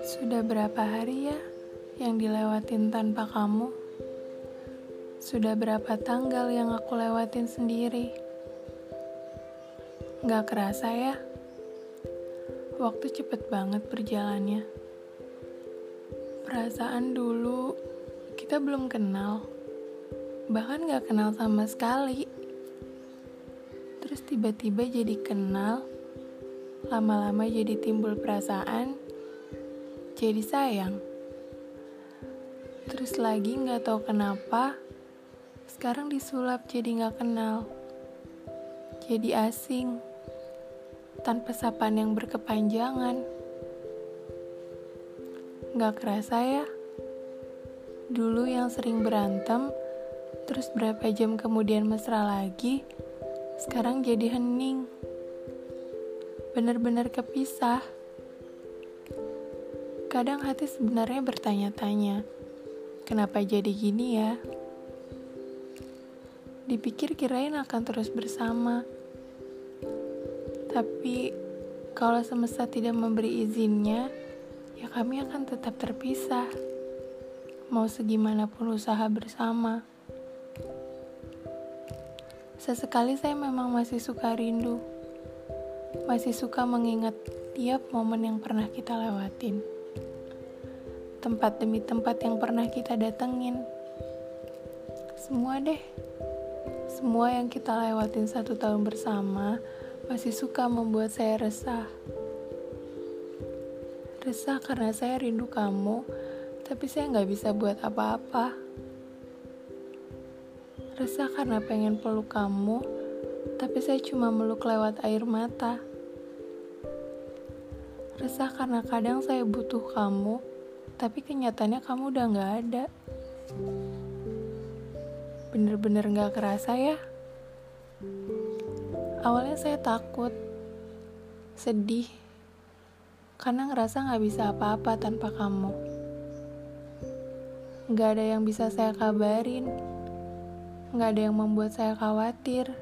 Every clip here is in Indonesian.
Sudah berapa hari ya yang dilewatin tanpa kamu? Sudah berapa tanggal yang aku lewatin sendiri? Gak kerasa ya? Waktu cepet banget berjalannya. Perasaan dulu kita belum kenal. Bahkan gak kenal sama sekali. Tiba-tiba jadi kenal. Lama-lama jadi timbul perasaan jadi sayang. Terus lagi nggak tahu kenapa, sekarang disulap jadi nggak kenal. Jadi asing, tanpa sapaan yang berkepanjangan. Nggak kerasa ya? Dulu yang sering berantem, terus berapa jam kemudian mesra lagi, sekarang jadi hening. Bener-bener kepisah. Kadang hati sebenarnya bertanya-tanya, kenapa jadi gini ya? Dipikir kirain akan terus bersama. Tapi kalau semesta tidak memberi izinnya, ya kami akan tetap terpisah. Mau segimanapun usaha bersama. Sesekali saya memang masih suka rindu. Masih suka mengingat tiap momen yang pernah kita lewatin tempat demi tempat yang pernah kita datengin. Semua deh, semua yang kita lewatin satu tahun bersama masih suka membuat saya resah. Resah karena saya rindu kamu, tapi saya nggak bisa buat apa-apa. Resah karena pengen peluk kamu, tapi saya cuma meluk lewat air mata. Resah karena kadang saya butuh kamu, tapi kenyataannya kamu udah gak ada. Bener-bener gak kerasa ya? Awalnya saya takut, sedih, karena ngerasa gak bisa apa-apa tanpa kamu. Gak ada yang bisa saya kabarin, gak ada yang membuat saya khawatir,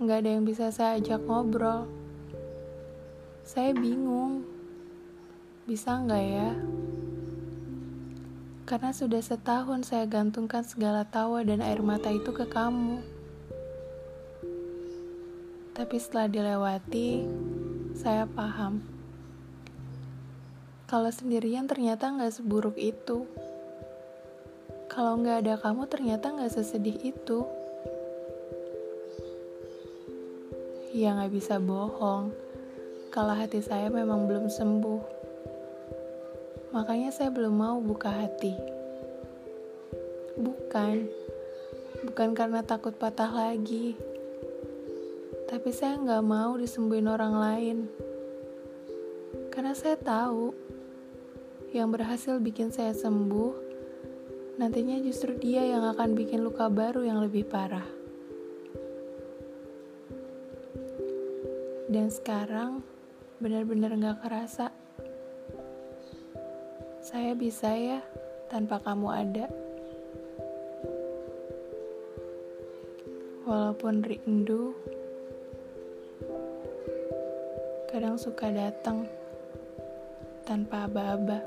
gak ada yang bisa saya ajak ngobrol. Saya bingung, bisa nggak ya? Karena sudah setahun saya gantungkan segala tawa dan air mata itu ke kamu. Tapi setelah dilewati, saya paham. Kalau sendirian ternyata nggak seburuk itu. Kalau nggak ada kamu ternyata nggak sesedih itu. Ya nggak bisa bohong. Kalau hati saya memang belum sembuh. Makanya saya belum mau buka hati. Bukan, bukan karena takut patah lagi. Tapi saya nggak mau disembuhin orang lain. Karena saya tahu, yang berhasil bikin saya sembuh, nantinya justru dia yang akan bikin luka baru yang lebih parah. Dan sekarang, benar-benar gak kerasa saya bisa ya tanpa kamu ada. Walaupun rindu, kadang suka datang tanpa aba-aba.